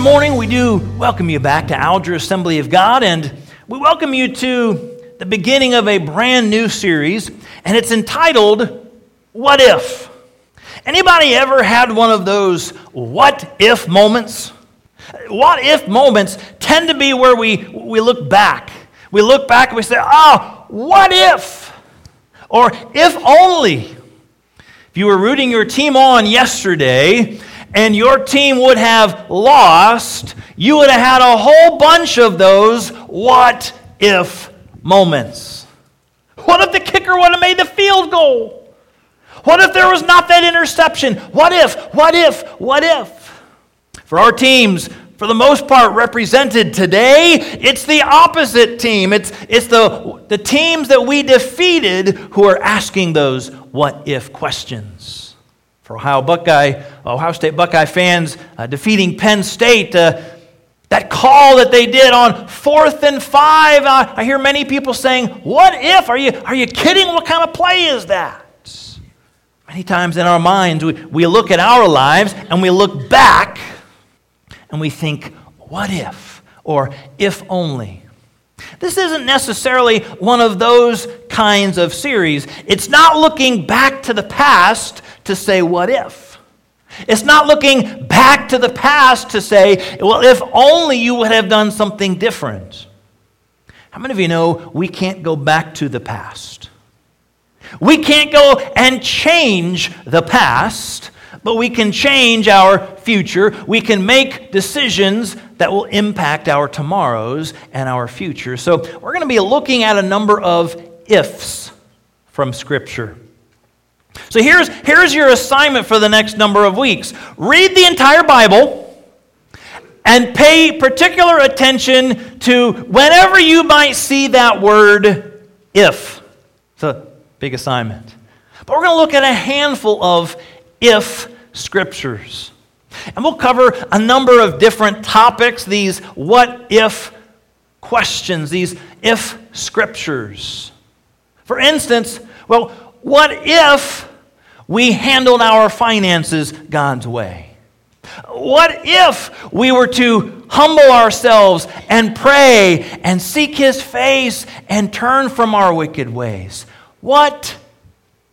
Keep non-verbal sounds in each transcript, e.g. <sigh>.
morning. We do welcome you back to Alger Assembly of God, and we welcome you to the beginning of a brand new series, and it's entitled What If? Anybody ever had one of those what if moments? What if moments tend to be where we, we look back. We look back and we say, oh, what if? Or if only. If you were rooting your team on yesterday and your team would have lost, you would have had a whole bunch of those what if moments. What if the kicker would have made the field goal? What if there was not that interception? What if, what if, what if? For our teams, for the most part, represented today, it's the opposite team. It's, it's the, the teams that we defeated who are asking those what if questions for Ohio Buckeye, Ohio State Buckeye fans uh, defeating Penn State. Uh, that call that they did on fourth and five, uh, I hear many people saying, What if? Are you, are you kidding? What kind of play is that? Many times in our minds, we, we look at our lives and we look back and we think, What if? Or if only. This isn't necessarily one of those kinds of series. It's not looking back to the past to say, what if? It's not looking back to the past to say, well, if only you would have done something different. How many of you know we can't go back to the past? We can't go and change the past, but we can change our future. We can make decisions that will impact our tomorrows and our future. So, we're going to be looking at a number of ifs from Scripture. So, here's, here's your assignment for the next number of weeks read the entire Bible and pay particular attention to whenever you might see that word if. It's a big assignment. But we're going to look at a handful of if scriptures. And we'll cover a number of different topics, these what if questions, these if scriptures. For instance, well, what if we handled our finances God's way? What if we were to humble ourselves and pray and seek His face and turn from our wicked ways? What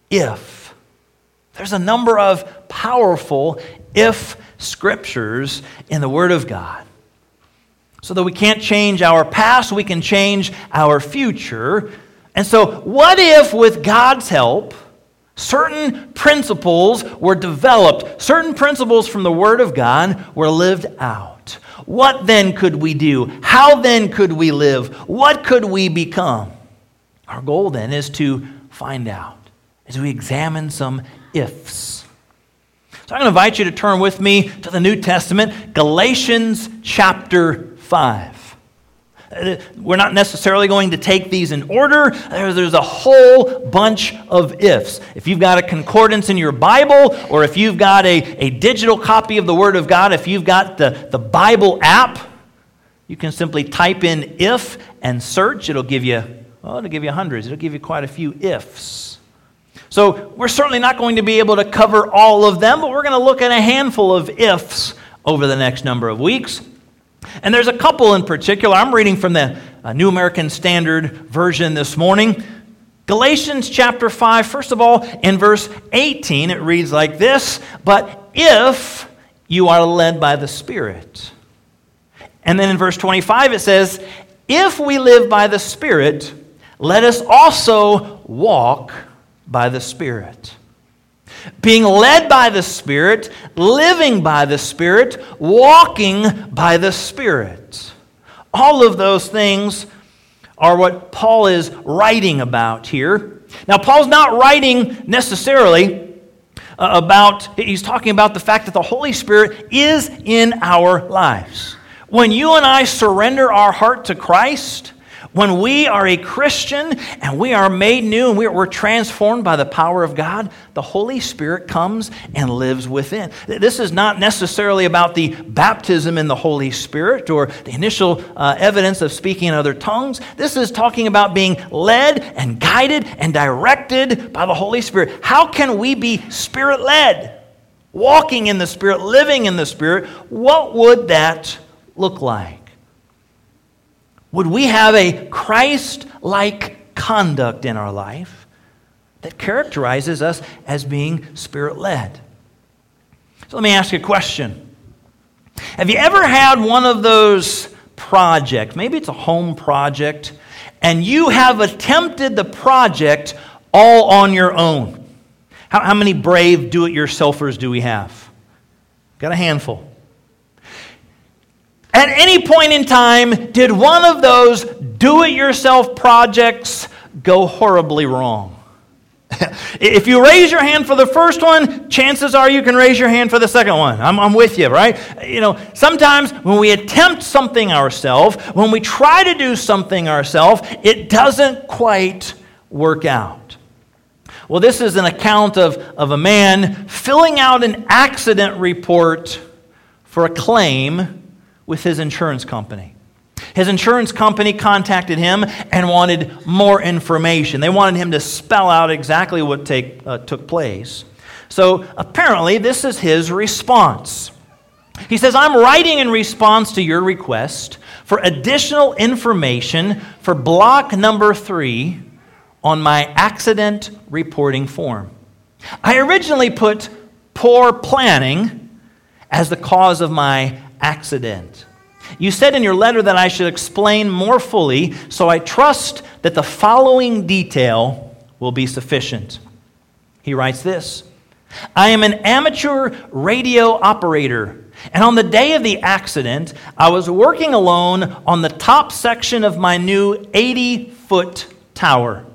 if? There's a number of powerful if scriptures in the Word of God. So that we can't change our past, we can change our future. And so, what if, with God's help, certain principles were developed, certain principles from the Word of God were lived out? What then could we do? How then could we live? What could we become? Our goal then is to find out as we examine some ifs. So I'm going to invite you to turn with me to the New Testament, Galatians chapter 5. Uh, we're not necessarily going to take these in order. There's a whole bunch of ifs. If you've got a concordance in your Bible, or if you've got a, a digital copy of the Word of God, if you've got the, the Bible app, you can simply type in if and search. It'll give you, well, it'll give you hundreds. It'll give you quite a few ifs. So we're certainly not going to be able to cover all of them, but we're going to look at a handful of ifs over the next number of weeks. And there's a couple in particular. I'm reading from the uh, New American Standard Version this morning. Galatians chapter 5, first of all, in verse 18, it reads like this But if you are led by the Spirit. And then in verse 25, it says, If we live by the Spirit, let us also walk by the Spirit. Being led by the Spirit, living by the Spirit, walking by the Spirit. All of those things are what Paul is writing about here. Now, Paul's not writing necessarily uh, about, he's talking about the fact that the Holy Spirit is in our lives. When you and I surrender our heart to Christ, when we are a Christian and we are made new and we're, transformed by the power of God, the Holy Spirit comes and lives within. This is not necessarily about the baptism in the Holy Spirit or the initial uh, evidence of speaking in other tongues. This is talking about being led and guided and directed by the Holy Spirit. How can we be spirit led? walking in the Spirit, living in the Spirit, what would that look like? Would we have a Christ like conduct in our life that characterizes us as being Spirit led? So let me ask you a question. Have you ever had one of those projects? Maybe it's a home project, and you have attempted the project all on your own. How, how many brave do it yourselfers do we have? Got a handful. At any point in time, did one of those do it yourself projects go horribly wrong? <laughs> if you raise your hand for the first one, chances are you can raise your hand for the second one. I'm, I'm with you, right? You know, sometimes when we attempt something ourselves, when we try to do something ourselves, it doesn't quite work out. Well, this is an account of, of a man filling out an accident report for a claim with his insurance company. His insurance company contacted him and wanted more information. They wanted him to spell out exactly what take, uh, took place. So apparently, this is his response. He says, I'm writing in response to your request for additional information for block number three on my accident reporting form. I originally put poor planning as the cause of my accident. You said in your letter that I should explain more fully, so I trust that the following detail will be sufficient. He writes this I am an amateur radio operator, and on the day of the accident, I was working alone on the top section of my new 80 foot tower.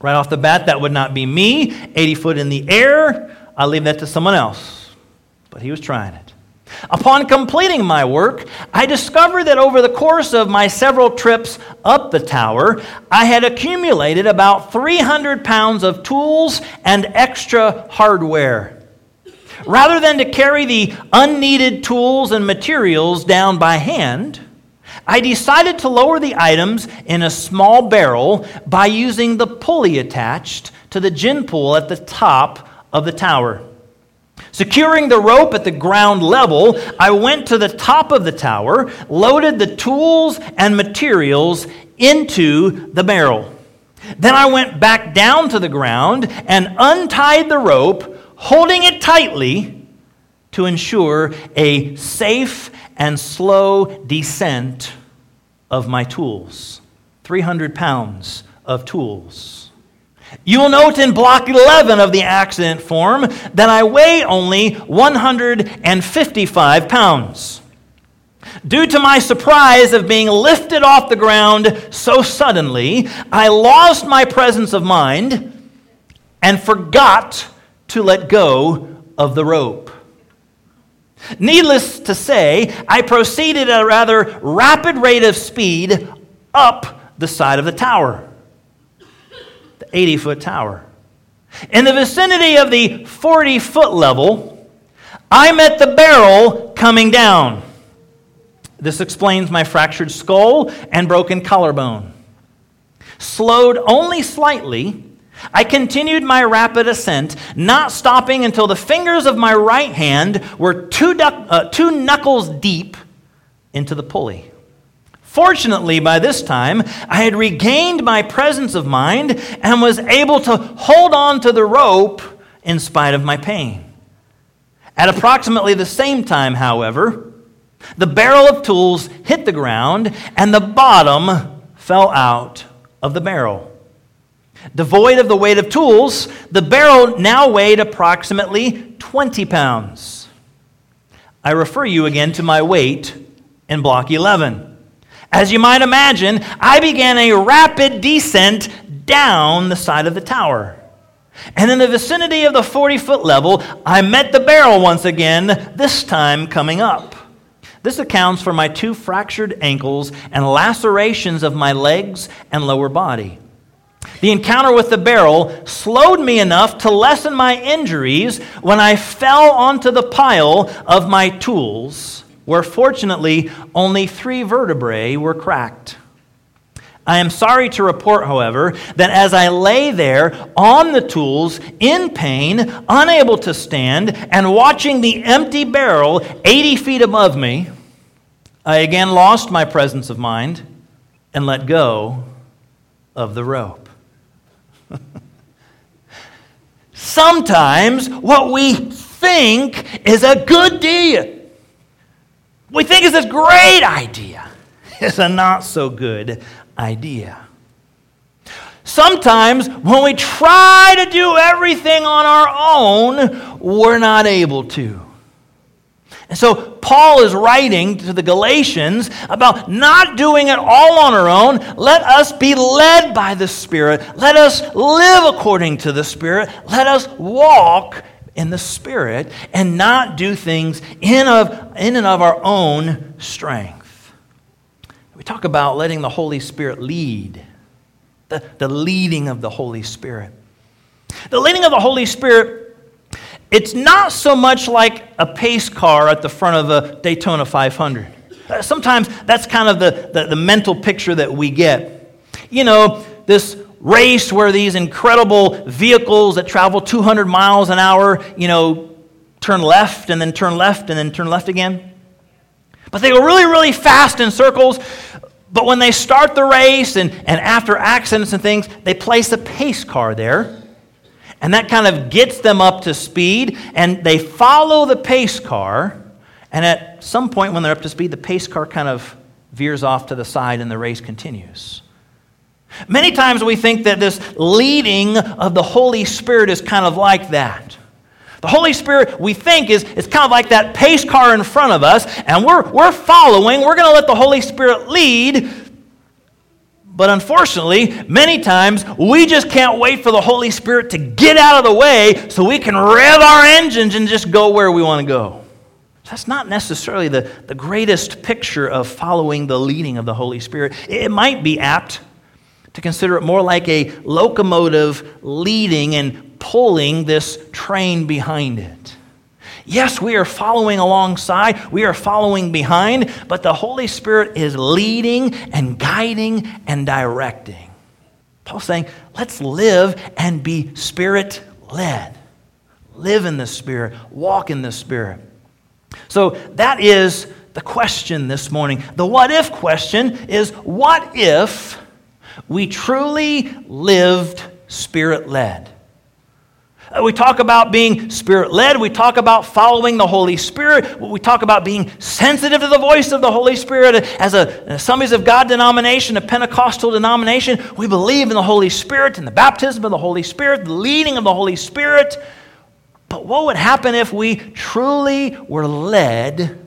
Right off the bat, that would not be me, 80 foot in the air. I'll leave that to someone else. But he was trying it. Upon completing my work, I discovered that over the course of my several trips up the tower, I had accumulated about 300 pounds of tools and extra hardware. Rather than to carry the unneeded tools and materials down by hand, I decided to lower the items in a small barrel by using the pulley attached to the gin pole at the top of the tower. Securing the rope at the ground level, I went to the top of the tower, loaded the tools and materials into the barrel. Then I went back down to the ground and untied the rope, holding it tightly to ensure a safe and slow descent of my tools 300 pounds of tools. You will note in block 11 of the accident form that I weigh only 155 pounds. Due to my surprise of being lifted off the ground so suddenly, I lost my presence of mind and forgot to let go of the rope. Needless to say, I proceeded at a rather rapid rate of speed up the side of the tower. 80 foot tower. In the vicinity of the 40 foot level, I met the barrel coming down. This explains my fractured skull and broken collarbone. Slowed only slightly, I continued my rapid ascent, not stopping until the fingers of my right hand were two, duck, uh, two knuckles deep into the pulley. Fortunately, by this time, I had regained my presence of mind and was able to hold on to the rope in spite of my pain. At approximately the same time, however, the barrel of tools hit the ground and the bottom fell out of the barrel. Devoid of the weight of tools, the barrel now weighed approximately 20 pounds. I refer you again to my weight in block 11. As you might imagine, I began a rapid descent down the side of the tower. And in the vicinity of the 40 foot level, I met the barrel once again, this time coming up. This accounts for my two fractured ankles and lacerations of my legs and lower body. The encounter with the barrel slowed me enough to lessen my injuries when I fell onto the pile of my tools where fortunately only three vertebrae were cracked. I am sorry to report, however, that as I lay there on the tools, in pain, unable to stand, and watching the empty barrel 80 feet above me, I again lost my presence of mind and let go of the rope. <laughs> Sometimes what we think is a good deal, we think is this great idea, <laughs> is a not so good idea. Sometimes when we try to do everything on our own, we're not able to. And so Paul is writing to the Galatians about not doing it all on our own. Let us be led by the Spirit. Let us live according to the Spirit. Let us walk in the Spirit and not do things in, of, in and of our own strength. We talk about letting the Holy Spirit lead, the, the leading of the Holy Spirit. The leading of the Holy Spirit, it's not so much like a pace car at the front of a Daytona 500. Uh, sometimes that's kind of the, the, the mental picture that we get. You know, this race where these incredible vehicles that travel 200 miles an hour, you know, turn left and then turn left and then turn left again. But they go really, really fast in circles. But when they start the race and, and after accidents and things, they place a pace car there. And that kind of gets them up to speed. And they follow the pace car. And at some point, when they're up to speed, the pace car kind of veers off to the side and the race continues. Many times we think that this leading of the Holy Spirit is kind of like that. The Holy Spirit, we think, is, is kind of like that pace car in front of us, and we're, we're following. We're going to let the Holy Spirit lead. But unfortunately, many times we just can't wait for the Holy Spirit to get out of the way so we can rev our engines and just go where we want to go. That's not necessarily the, the greatest picture of following the leading of the Holy Spirit. It might be apt to consider it more like a locomotive leading and pulling this train behind it. Yes, we are following alongside, we are following behind, but the Holy Spirit is leading and guiding and directing. Paul's saying, let's live and be spirit led. Live in the Spirit, walk in the Spirit. So that is the question this morning. The what if question is what if we truly lived spirit led? Uh, we talk about being spirit led. We talk about following the Holy Spirit. We talk about being sensitive to the voice of the Holy Spirit. As a Assemblies of God denomination, a Pentecostal denomination, we believe in the Holy Spirit and the baptism of the Holy Spirit, the leading of the Holy Spirit. But what would happen if we truly were led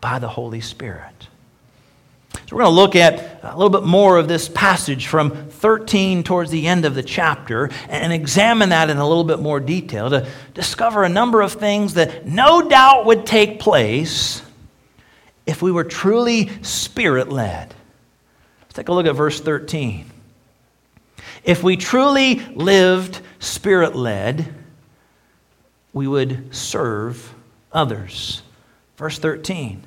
by the Holy Spirit? So we're going to look at a little bit more of this passage from 13 towards the end of the chapter and examine that in a little bit more detail to discover a number of things that no doubt would take place if we were truly spirit led. Let's take a look at verse 13. If we truly lived spirit led, we would serve others. Verse 13.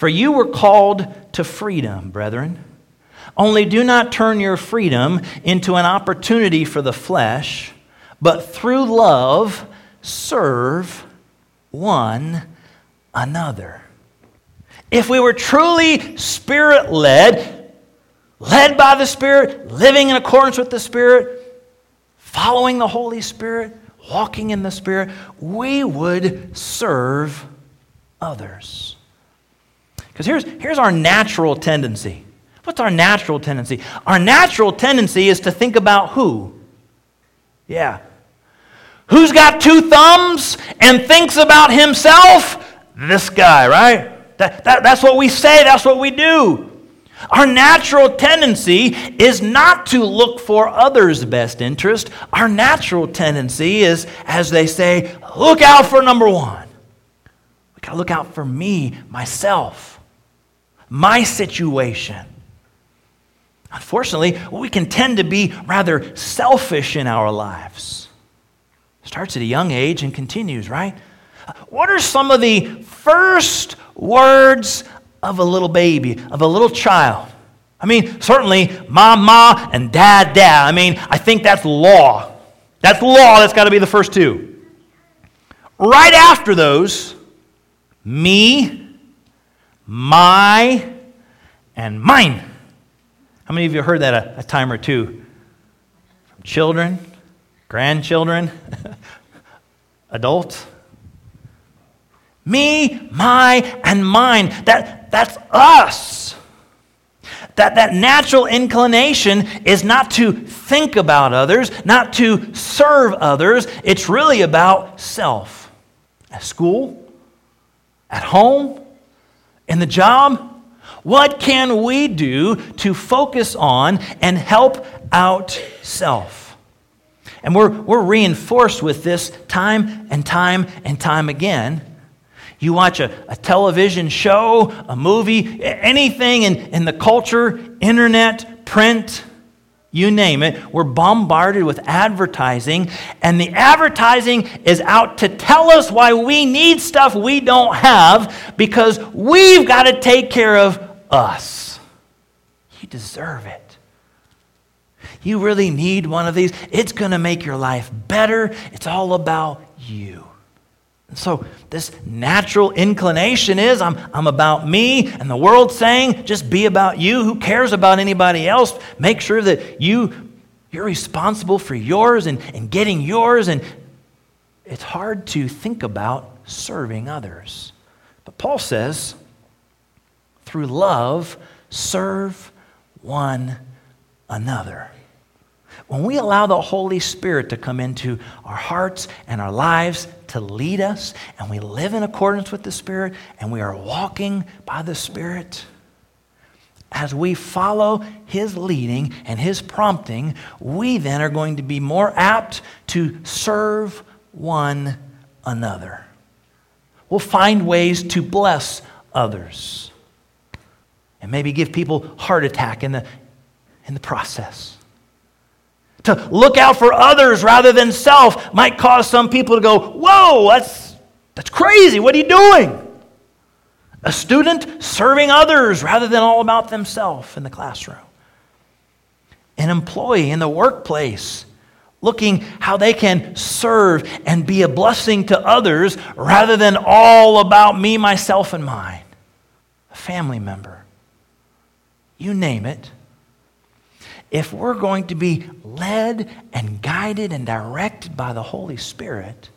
For you were called to freedom, brethren. Only do not turn your freedom into an opportunity for the flesh, but through love serve one another. If we were truly spirit led, led by the Spirit, living in accordance with the Spirit, following the Holy Spirit, walking in the Spirit, we would serve others. Because here's, here's our natural tendency. What's our natural tendency? Our natural tendency is to think about who? Yeah. Who's got two thumbs and thinks about himself? This guy, right? That, that, that's what we say, that's what we do. Our natural tendency is not to look for others' best interest. Our natural tendency is, as they say, look out for number one. We gotta look out for me, myself my situation. Unfortunately, we can tend to be rather selfish in our lives. Starts at a young age and continues, right? What are some of the first words of a little baby, of a little child? I mean, certainly mom, ma, and dad, dad. I mean, I think that's law. That's law. That's got to be the first two. Right after those, me, my, and mine. How many of you heard that a, a time or two? From children, grandchildren, <laughs> adults. Me, my, and mine. That, that's us. That, that natural inclination is not to think about others, not to serve others. It's really about self. At school, at home, in the job, what can we do to focus on and help out self? And we're, we're reinforced with this time and time and time again. You watch a, a television show, a movie, anything in, in the culture, internet, print, you name it, we're bombarded with advertising, and the advertising is out to tell us why we need stuff we don't have because we've got to take care of us. You deserve it. You really need one of these. It's going to make your life better. It's all about you. So, this natural inclination is I'm, I'm about me, and the world saying, just be about you. Who cares about anybody else? Make sure that you, you're responsible for yours and, and getting yours. And it's hard to think about serving others. But Paul says, through love, serve one another. When we allow the Holy Spirit to come into our hearts and our lives to lead us, and we live in accordance with the Spirit, and we are walking by the Spirit, as we follow His leading and His prompting, we then are going to be more apt to serve one another. We'll find ways to bless others and maybe give people heart attack in the, in the process. To look out for others rather than self might cause some people to go, Whoa, that's, that's crazy. What are you doing? A student serving others rather than all about themselves in the classroom. An employee in the workplace looking how they can serve and be a blessing to others rather than all about me, myself, and mine. A family member. You name it if we're going to be led and guided and directed by the Holy Spirit,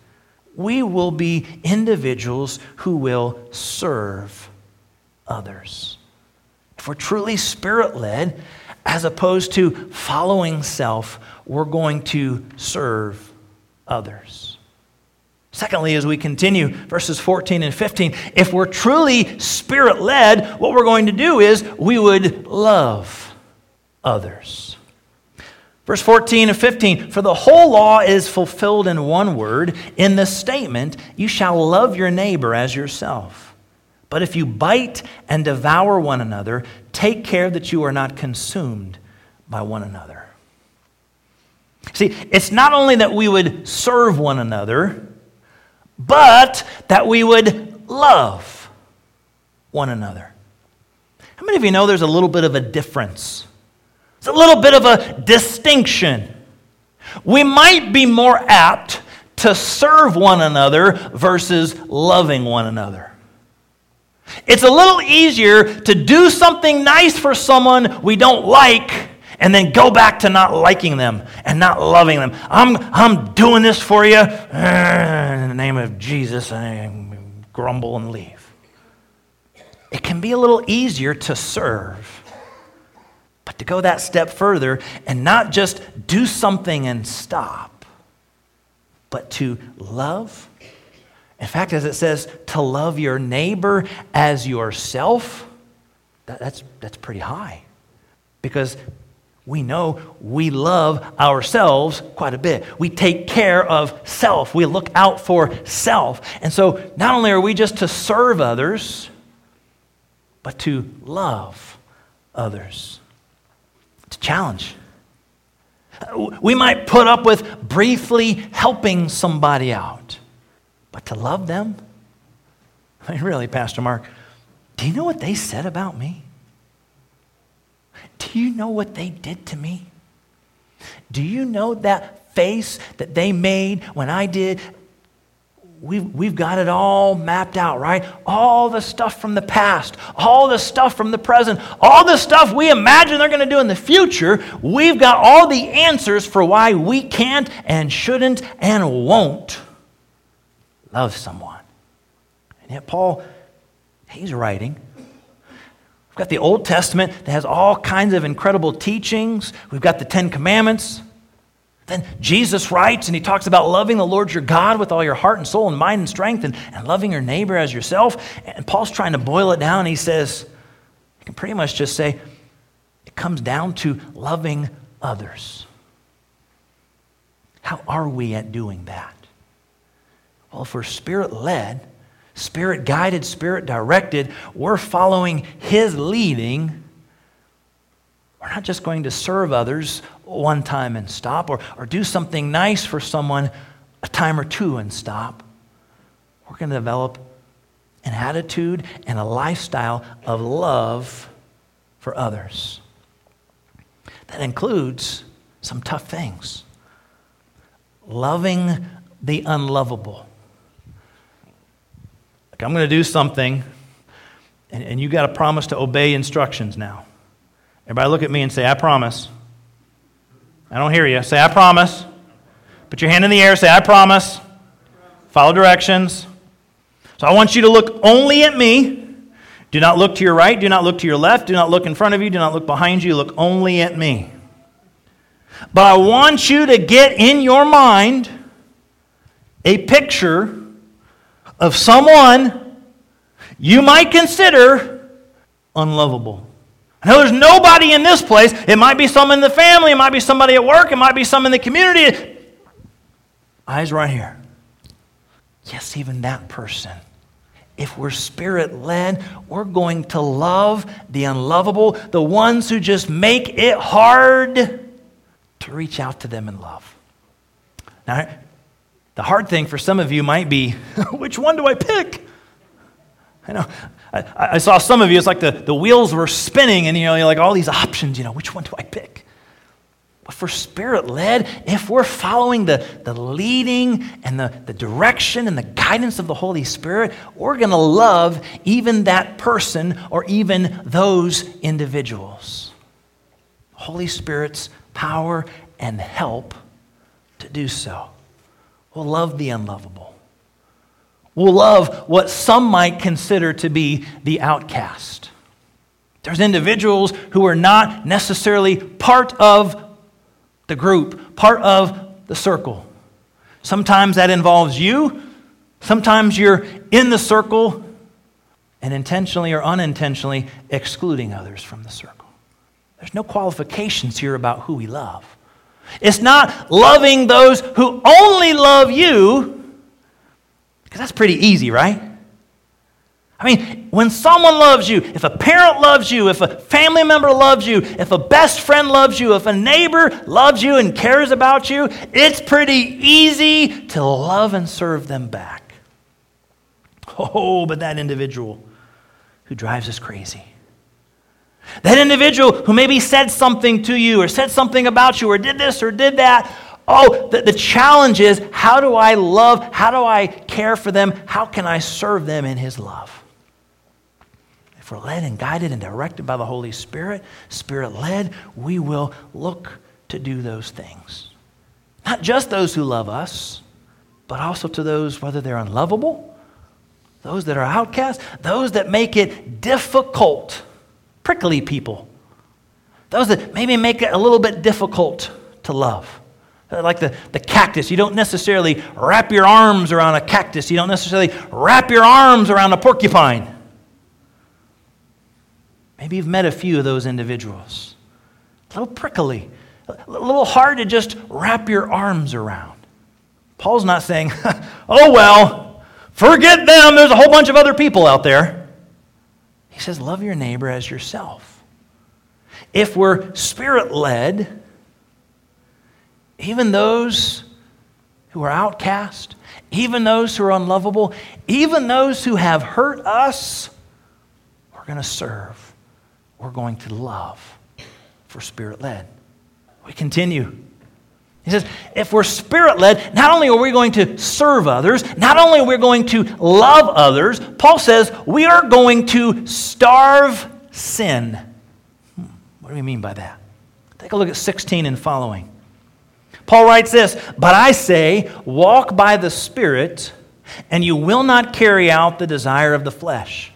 we will be individuals who will serve others. If we're truly spirit led, as opposed to following self, we're going to serve others. Secondly, as we continue, verses 14 and 15, if we're truly spirit led, what we're going to do is we would love others. Verse 14 and 15 For the whole law is fulfilled in one word, in the statement, You shall love your neighbor as yourself. But if you bite and devour one another, take care that you are not consumed by one another. See, it's not only that we would serve one another, but that we would love one another. How many of you know there's a little bit of a difference it's a little bit of a distinction. We might be more apt to serve one another versus loving one another. It's a little easier to do something nice for someone we don't like and then go back to not liking them and not loving them. I'm, I'm doing this for you in the name of Jesus, and grumble and leave. It can be a little easier to serve but to go that step further and not just do something and stop, but to love. In fact, as it says, to love your neighbor as yourself, that, that's, that's pretty high. Because we know we love ourselves quite a bit. We take care of self. We look out for self. And so not only are we just to serve others, but to love others challenge. We might put up with briefly helping somebody out, but to love them? <laughs> I mean, really, Pastor Mark, do you know what they said about me? Do you know what they did to me? Do you know that face that they made when I did? We've, we've got it all mapped out, right? All the stuff from the past, all the stuff from the present, all the stuff we imagine they're going to do in the future. We've got all the answers for why we can't and shouldn't and won't love someone. And yet, Paul, he's writing We've got the Old Testament that has all kinds of incredible teachings. We've got the Ten Commandments. Then Jesus writes and he talks about loving the Lord your God with all your heart and soul and mind and strength and, and loving your neighbor as yourself. And Paul's trying to boil it down. He says, you can pretty much just say, it comes down to loving others. How are we at doing that? Well, if we're spirit led, Spirit guided, Spirit directed, we're following His leading. We're not just going to serve others one time and stop or, or do something nice for someone a time or two and stop. We're going to develop an attitude and a lifestyle of love for others. That includes some tough things. Loving the unlovable like, I'm going to do something, and, and you got to promise to obey instructions now. Everybody look at me and say, I promise. I don't hear you. Say, I promise. Put your hand in the air, say, I promise. Follow directions. So I want you to look only at me. Do not look to your right. Do not look to your left. Do not look in front of you. Do not look behind you. Look only at me. But I want you to get in your mind a picture of someone you might consider unlovable. I know there's nobody in this place. It might be someone in the family, it might be somebody at work, it might be someone in the community. Eyes right here. Yes, even that person. If we're spirit led, we're going to love the unlovable, the ones who just make it hard to reach out to them in love. Now, the hard thing for some of you might be <laughs> which one do I pick? I know. I, I, saw some of you, it's like the, the wheels were spinning and you know, you're like all these options, you know, which one do I pick? But for spirit led, if we're following the, the leading and the, the direction and the guidance of the Holy Spirit, we're going to love even that person or even those individuals. Holy Spirit's power and help to do so. We'll love the unlovable. We'll love what some might consider to be the outcast. There's individuals who are not necessarily part of the group, part of the circle. Sometimes that involves you. Sometimes you're in the circle and intentionally or unintentionally excluding others from the circle. There's no qualifications here about who we love. It's not loving those who only love you, because that's pretty easy, right? I mean, when someone loves you, if a parent loves you, if a family member loves you, if a best friend loves you, if a neighbor loves you and cares about you, it's pretty easy to love and serve them back. Oh, but that individual who drives us crazy that individual who maybe said something to you or said something about you or did this or did that. Oh, the, the challenge is how do I love? How do I care for them? How can I serve them in His love? If we're led and guided and directed by the Holy Spirit, Spirit led, we will look to do those things. Not just those who love us, but also to those, whether they're unlovable, those that are outcast, those that make it difficult prickly people, those that maybe make it a little bit difficult to love. Uh, like the, the cactus. You don't necessarily wrap your arms around a cactus. You don't necessarily wrap your arms around a porcupine. Maybe you've met a few of those individuals. A little prickly, a little hard to just wrap your arms around. Paul's not saying, <laughs> oh, well, forget them. There's a whole bunch of other people out there. He says, Love your neighbor as yourself. If we're spirit led, even those who are outcast, even those who are unlovable, even those who have hurt us, we're going to serve. We're going to love for spirit led. We continue. He says, if we're spirit led, not only are we going to serve others, not only are we going to love others, Paul says we are going to starve sin. Hmm, what do we mean by that? Take a look at 16 and following. Paul writes this But I say, walk by the Spirit, and you will not carry out the desire of the flesh.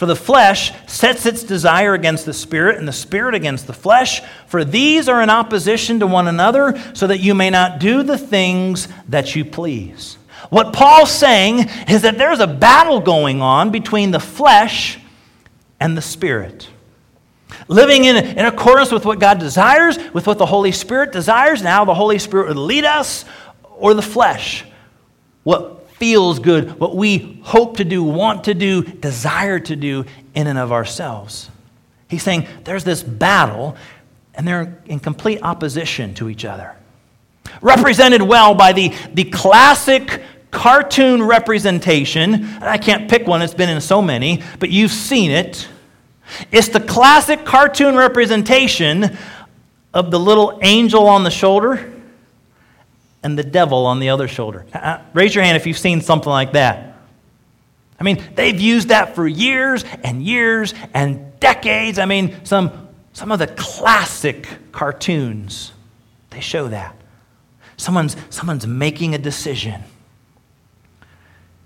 For the flesh sets its desire against the spirit, and the spirit against the flesh. For these are in opposition to one another, so that you may not do the things that you please. What Paul's saying is that there's a battle going on between the flesh and the spirit. Living in, in accordance with what God desires, with what the Holy Spirit desires, now the Holy Spirit would lead us, or the flesh. What feels good, what we hope to do, want to do, desire to do in and of ourselves. He's saying there's this battle, and they're in complete opposition to each other. Represented well by the, the classic cartoon representation. I can't pick one, it's been in so many, but you've seen it. It's the classic cartoon representation of the little angel on the shoulder and the devil on the other shoulder. Uh, uh, raise your hand if you've seen something like that. I mean, they've used that for years and years and decades. I mean, some, some of the classic cartoons, they show that. Someone's, someone's making a decision.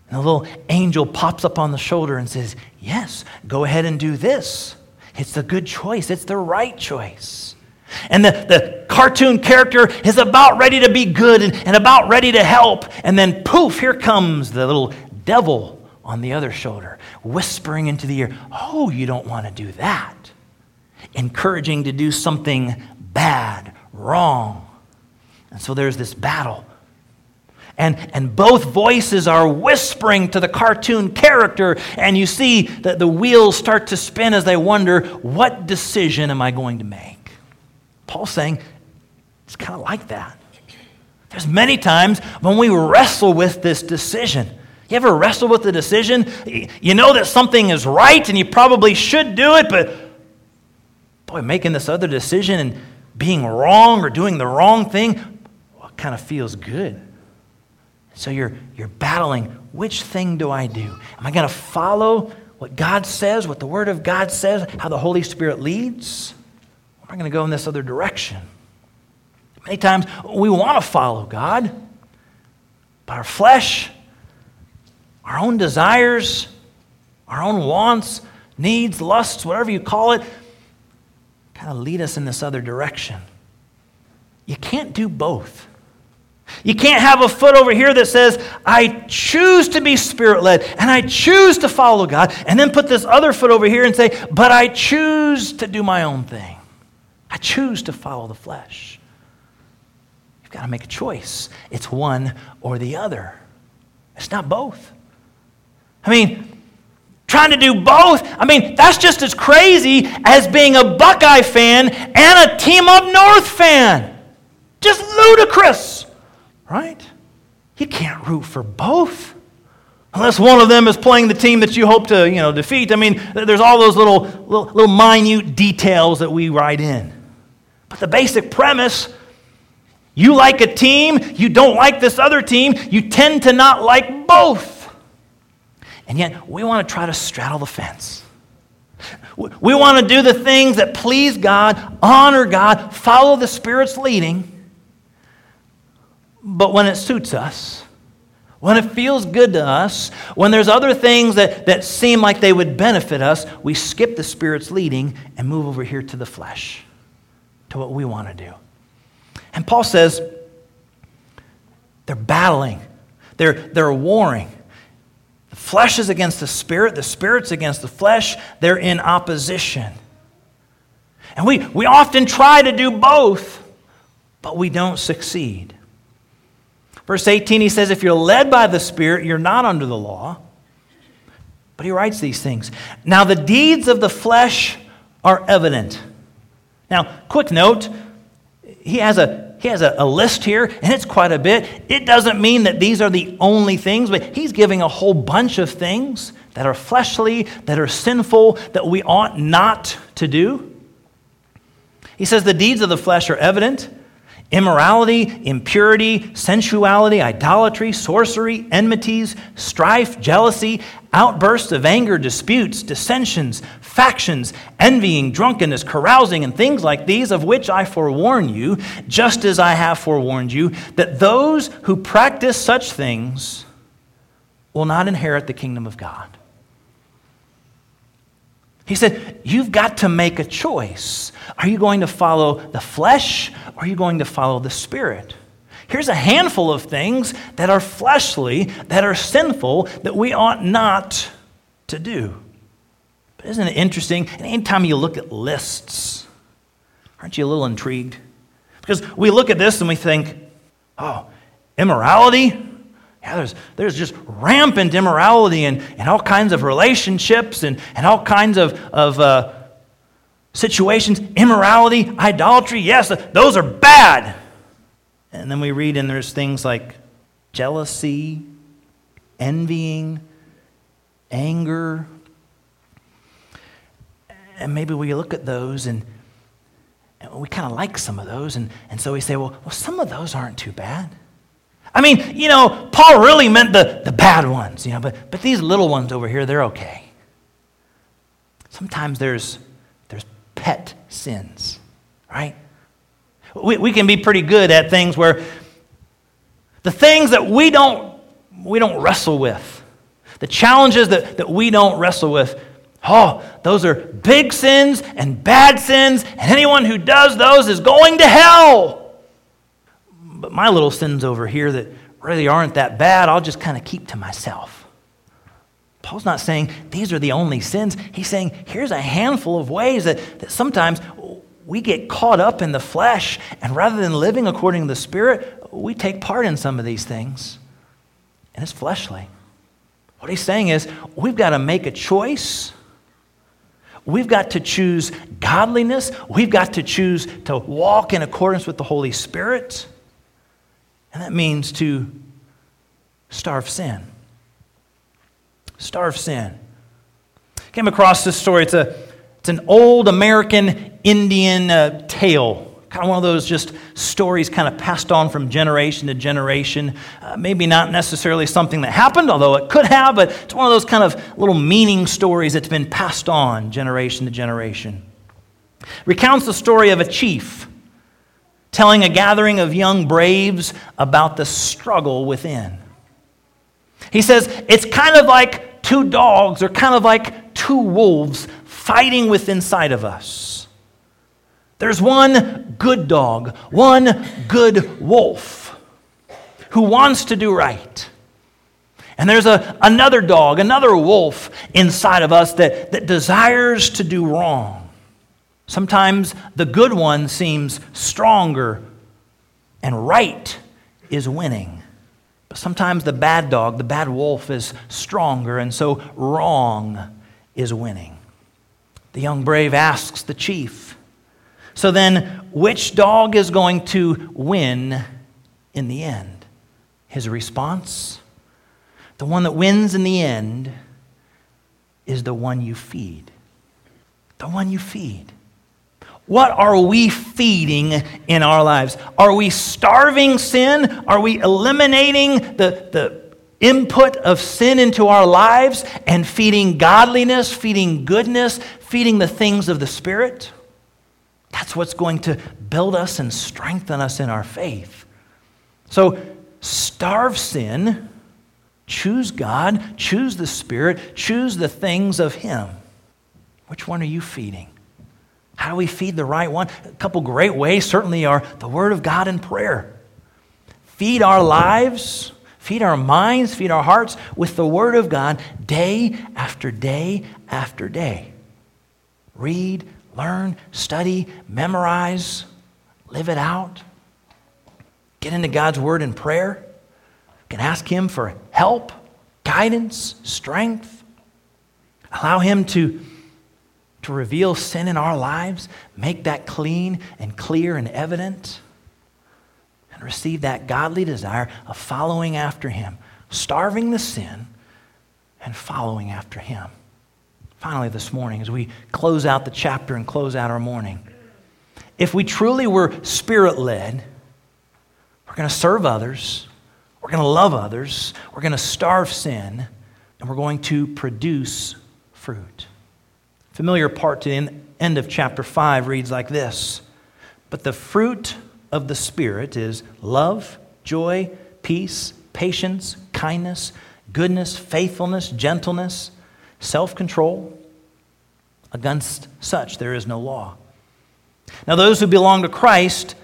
And a little angel pops up on the shoulder and says, Yes, go ahead and do this. It's the good choice, it's the right choice. And the, the cartoon character is about ready to be good and, and about ready to help. And then, poof, here comes the little devil on the other shoulder, whispering into the ear, Oh, you don't want to do that. Encouraging to do something bad, wrong. And so there's this battle. And, and both voices are whispering to the cartoon character, and you see that the wheels start to spin as they wonder, What decision am I going to make? Paul's saying it's kind of like that. There's many times when we wrestle with this decision. You ever wrestle with the decision? You know that something is right and you probably should do it, but boy, making this other decision and being wrong or doing the wrong thing, well, kind of feels good. So you're, you're battling which thing do I do? Am I going to follow what God says, what the Word of God says, how the Holy Spirit leads? I'm I going to go in this other direction. Many times we want to follow God, but our flesh, our own desires, our own wants, needs, lusts, whatever you call it, kind of lead us in this other direction. You can't do both. You can't have a foot over here that says, I choose to be spirit led and I choose to follow God, and then put this other foot over here and say, but I choose to do my own thing. I choose to follow the flesh. You've got to make a choice. It's one or the other, it's not both. I mean, trying to do both, I mean, that's just as crazy as being a Buckeye fan and a Team Up North fan. Just ludicrous, right? You can't root for both. Unless one of them is playing the team that you hope to, you know, defeat. I mean, there's all those little, little, little minute details that we write in. But the basic premise you like a team, you don't like this other team, you tend to not like both. And yet, we want to try to straddle the fence. We want to do the things that please God, honor God, follow the Spirit's leading. But when it suits us, when it feels good to us, when there's other things that, that seem like they would benefit us, we skip the Spirit's leading and move over here to the flesh to what we want to do. And Paul says they're battling, they're, they're warring. The flesh is against the spirit, the spirit's against the flesh. They're in opposition. And we, we often try to do both, but we don't succeed. Verse 18, he says, If you're led by the Spirit, you're not under the law. But he writes these things. Now, the deeds of the flesh are evident now, quick note he has a he has a, a, list here, and it's quite a bit. It doesn't mean that these are the only things, but he's giving a whole bunch of things that are fleshly, that are sinful, that we ought not to do. He says the deeds of the flesh are evident immorality, impurity, sensuality, idolatry, sorcery, enmities, strife, jealousy, outbursts of anger, disputes, dissensions, factions, envying, drunkenness, carousing, and things like these, of which I forewarn you, just as I have forewarned you, that those who practice such things will not inherit the kingdom of God. He said, You've got to make a choice. Are you going to follow the flesh or are you going to follow the spirit? Here's a handful of things that are fleshly, that are sinful, that we ought not to do. But isn't it interesting? Anytime you look at lists, aren't you a little intrigued? Because we look at this and we think, oh, immorality? Yeah, there's, there's just rampant immorality and, and all kinds of relationships and, and all kinds of, of uh, situations. Immorality, idolatry, yes, those are bad. And then we read, and there's things like jealousy, envying, anger. And maybe we look at those and, and we kind of like some of those. And, and so we say, well, well, some of those aren't too bad. I mean, you know, Paul really meant the, the bad ones, you know, but, but these little ones over here, they're okay. Sometimes there's, there's pet sins, right? We, we can be pretty good at things where the things that we don't, we don't wrestle with, the challenges that, that we don't wrestle with, oh, those are big sins and bad sins, and anyone who does those is going to hell. But my little sins over here that really aren't that bad, I'll just kind of keep to myself. Paul's not saying these are the only sins. He's saying here's a handful of ways that, that sometimes we get caught up in the flesh, and rather than living according to the Spirit, we take part in some of these things. And it's fleshly. What he's saying is we've got to make a choice. We've got to choose godliness. We've got to choose to walk in accordance with the Holy Spirit. And that means to starve sin. Starve sin. Came across this story. It's, a, it's an old American Indian uh, tale. Kind of one of those just stories kind of passed on from generation to generation. Uh, maybe not necessarily something that happened, although it could have, but it's one of those kind of little meaning stories that's been passed on generation to generation. Recounts the story of a chief telling a gathering of young braves about the struggle within. He says it's kind of like two dogs or kind of like two wolves fighting within inside of us. There's one good dog, one good wolf who wants to do right. And there's a, another dog, another wolf inside of us that, that desires to do wrong. Sometimes the good one seems stronger and right is winning. But sometimes the bad dog, the bad wolf, is stronger, and so wrong is winning. The young brave asks the chief, So then, which dog is going to win in the end? His response? The one that wins in the end is the one you feed. The one you feed. What are we feeding in our lives? Are we starving sin? Are we eliminating the, the input of sin into our lives and feeding godliness, feeding goodness, feeding the things of the Spirit? That's what's going to build us and strengthen us in our faith. So, starve sin, choose God, choose the Spirit, choose the things of Him. Which one are you feeding? How do we feed the right one? A couple great ways certainly are the Word of God and prayer. Feed our lives, feed our minds, feed our hearts with the Word of God day after day after day. Read, learn, study, memorize, live it out. Get into God's Word in prayer. You can ask Him for help, guidance, strength. Allow Him to to reveal sin in our lives, make that clean and clear and evident, and receive that godly desire of following after Him, starving the sin and following after Him. Finally, this morning, as we close out the chapter and close out our morning, If we truly were spirit led, we're going to serve others, we're going to love others, we're going to starve sin, and we're going to produce fruit. Familiar part to the end of chapter 5 reads like this But the fruit of the Spirit is love, joy, peace, patience, kindness, goodness, faithfulness, gentleness, self control. Against such there is no law. Now, those who belong to Christ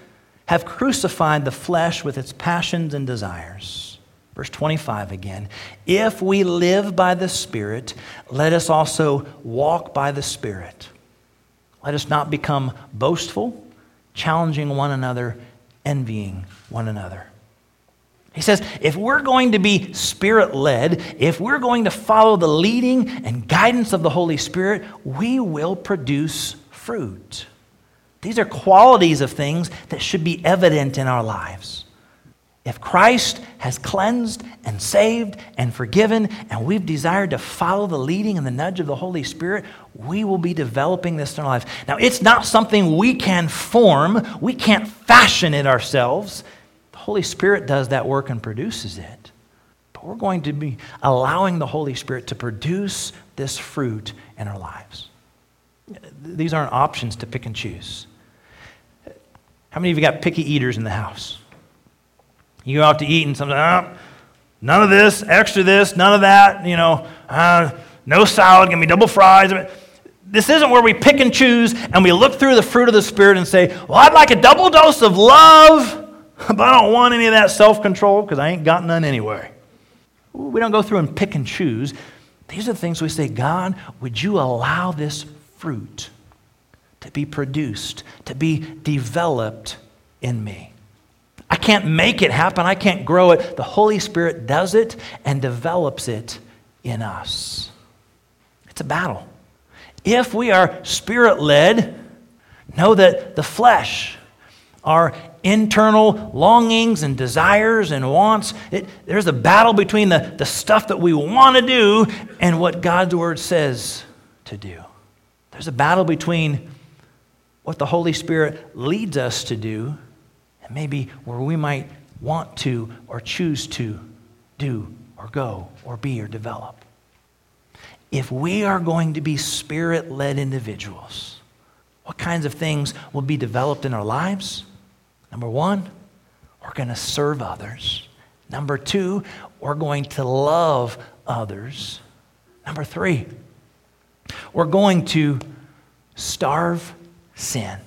have crucified the flesh with its passions and desires. Verse 25 again. If we live by the Spirit, let us also walk by the Spirit. Let us not become boastful, challenging one another, envying one another. He says, if we're going to be spirit led, if we're going to follow the leading and guidance of the Holy Spirit, we will produce fruit. These are qualities of things that should be evident in our lives. If Christ has cleansed and saved and forgiven, and we've desired to follow the leading and the nudge of the Holy Spirit, we will be developing this in our lives. Now, it's not something we can form, we can't fashion it ourselves. The Holy Spirit does that work and produces it. But we're going to be allowing the Holy Spirit to produce this fruit in our lives. These aren't options to pick and choose. How many of you got picky eaters in the house? You go out to eat and something, oh, none of this, extra this, none of that, you know, uh, no salad, give me double fries. This isn't where we pick and choose and we look through the fruit of the Spirit and say, well, I'd like a double dose of love <laughs> but I don't want any of that self control because I ain't got none anyway. We don't go through and pick and choose. These are the things we say, God, would you allow this fruit to be produced, to be developed in me? I can't make it happen, I can't grow it. The Holy Spirit does it and develops it in us. It's a battle. If we are spirit led, know that the flesh, our internal longings and desires and wants. It, there's a battle between the, the stuff that we want to do and what God's word says to do. There's a battle between what the Holy Spirit leads us to do maybe where we might want to or choose to do or go or be or develop. If we are going to be spirit led individuals, what kinds of things will be developed in our lives? Number one, we're going to serve others. Number two, we're going to love others. Number three, we're going to starve sin.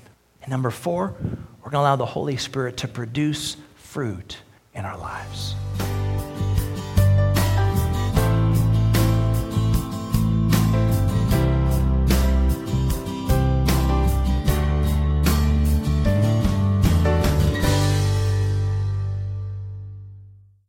And number four, we're going to allow the Holy Spirit to produce fruit in our lives.